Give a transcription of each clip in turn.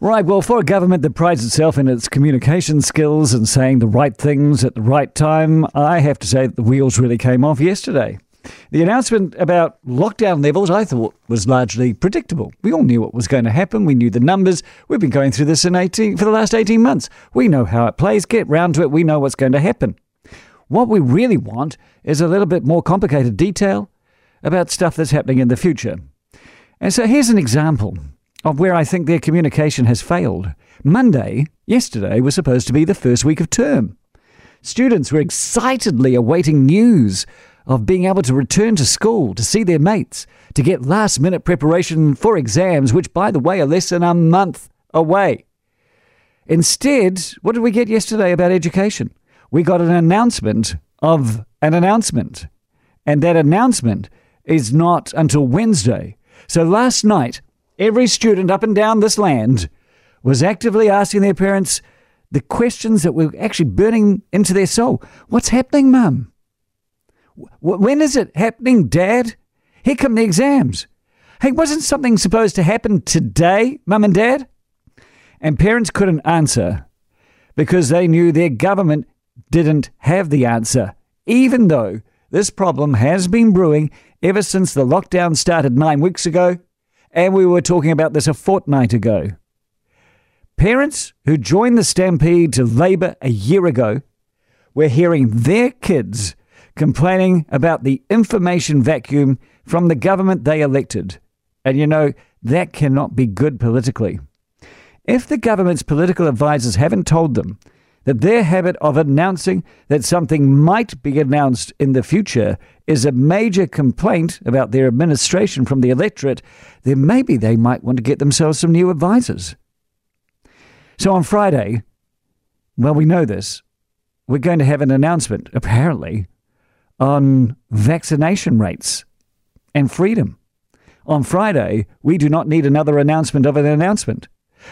Right, well, for a government that prides itself in its communication skills and saying the right things at the right time, I have to say that the wheels really came off yesterday. The announcement about lockdown levels, I thought, was largely predictable. We all knew what was going to happen. We knew the numbers. We've been going through this in 18, for the last 18 months. We know how it plays. Get round to it. We know what's going to happen. What we really want is a little bit more complicated detail about stuff that's happening in the future. And so here's an example of where I think their communication has failed. Monday, yesterday, was supposed to be the first week of term. Students were excitedly awaiting news of being able to return to school, to see their mates, to get last minute preparation for exams, which, by the way, are less than a month away. Instead, what did we get yesterday about education? We got an announcement of an announcement. And that announcement is not until Wednesday. So last night, every student up and down this land was actively asking their parents the questions that were actually burning into their soul. What's happening, Mum? When is it happening, Dad? Here come the exams. Hey, wasn't something supposed to happen today, Mum and Dad? And parents couldn't answer because they knew their government didn't have the answer, even though this problem has been brewing ever since the lockdown started nine weeks ago, and we were talking about this a fortnight ago. Parents who joined the stampede to Labour a year ago were hearing their kids complaining about the information vacuum from the government they elected. And you know, that cannot be good politically. If the government's political advisors haven't told them that their habit of announcing that something might be announced in the future is a major complaint about their administration from the electorate, then maybe they might want to get themselves some new advisors. So on Friday, well, we know this, we're going to have an announcement, apparently, on vaccination rates and freedom. On Friday, we do not need another announcement of an announcement.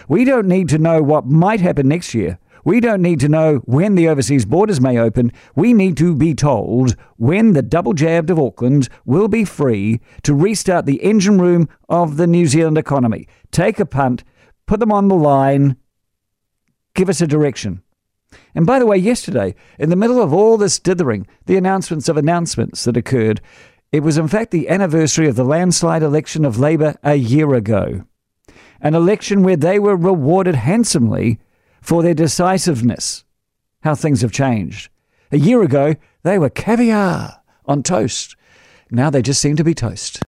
We don't need to know what might happen next year. We don't need to know when the overseas borders may open. We need to be told when the double jabbed of Auckland will be free to restart the engine room of the New Zealand economy. Take a punt, put them on the line, give us a direction. And by the way, yesterday, in the middle of all this dithering, the announcements of announcements that occurred, it was in fact the anniversary of the landslide election of Labour a year ago. An election where they were rewarded handsomely for their decisiveness. How things have changed. A year ago, they were caviar on toast. Now they just seem to be toast.